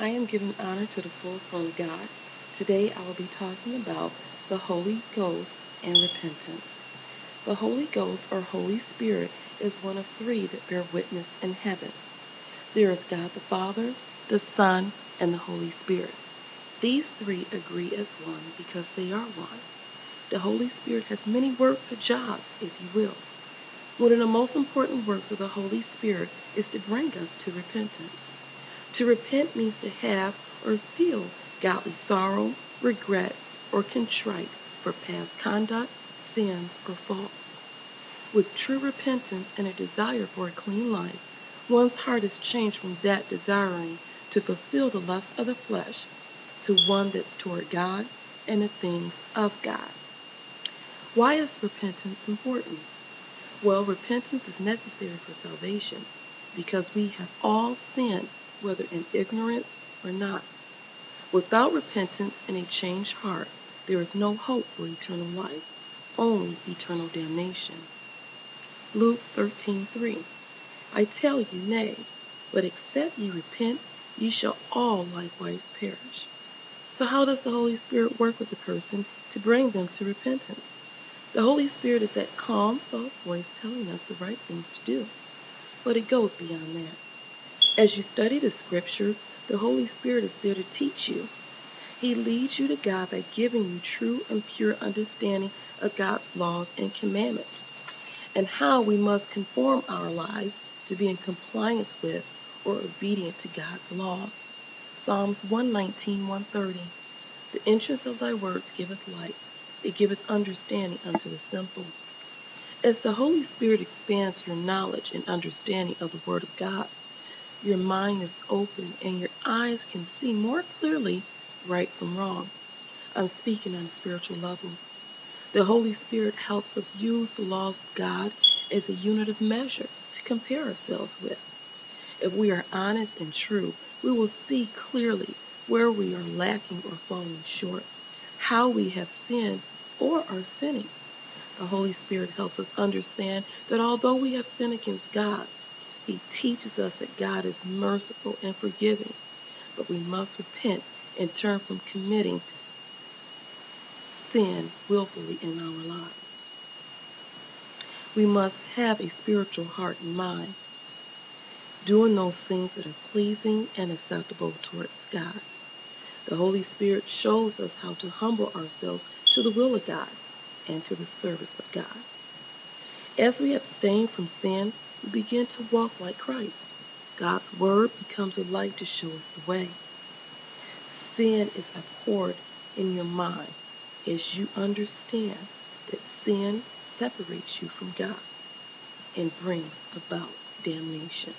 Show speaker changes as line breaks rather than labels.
I am giving honor to the full of God. Today I will be talking about the Holy Ghost and repentance. The Holy Ghost or Holy Spirit is one of three that bear witness in heaven. There is God the Father, the Son, and the Holy Spirit. These three agree as one because they are one. The Holy Spirit has many works or jobs, if you will. One of the most important works of the Holy Spirit is to bring us to repentance. To repent means to have or feel godly sorrow, regret, or contrite for past conduct, sins, or faults. With true repentance and a desire for a clean life, one's heart is changed from that desiring to fulfill the lust of the flesh to one that's toward God and the things of God. Why is repentance important? Well, repentance is necessary for salvation because we have all sinned whether in ignorance or not. Without repentance and a changed heart, there is no hope for eternal life, only eternal damnation. Luke 13:3 I tell you, nay, but except ye repent, ye shall all likewise perish. So how does the Holy Spirit work with a person to bring them to repentance? The Holy Spirit is that calm, soft voice telling us the right things to do. But it goes beyond that. As you study the scriptures, the Holy Spirit is there to teach you. He leads you to God by giving you true and pure understanding of God's laws and commandments, and how we must conform our lives to be in compliance with or obedient to God's laws. Psalms 119, 130. The interest of thy words giveth light, it giveth understanding unto the simple. As the Holy Spirit expands your knowledge and understanding of the Word of God, your mind is open and your eyes can see more clearly right from wrong. I'm speaking on a spiritual level. The Holy Spirit helps us use the laws of God as a unit of measure to compare ourselves with. If we are honest and true, we will see clearly where we are lacking or falling short, how we have sinned or are sinning. The Holy Spirit helps us understand that although we have sinned against God, he teaches us that God is merciful and forgiving, but we must repent and turn from committing sin willfully in our lives. We must have a spiritual heart and mind, doing those things that are pleasing and acceptable towards God. The Holy Spirit shows us how to humble ourselves to the will of God and to the service of God. As we abstain from sin, we begin to walk like Christ. God's word becomes a light to show us the way. Sin is abhorred in your mind as you understand that sin separates you from God and brings about damnation.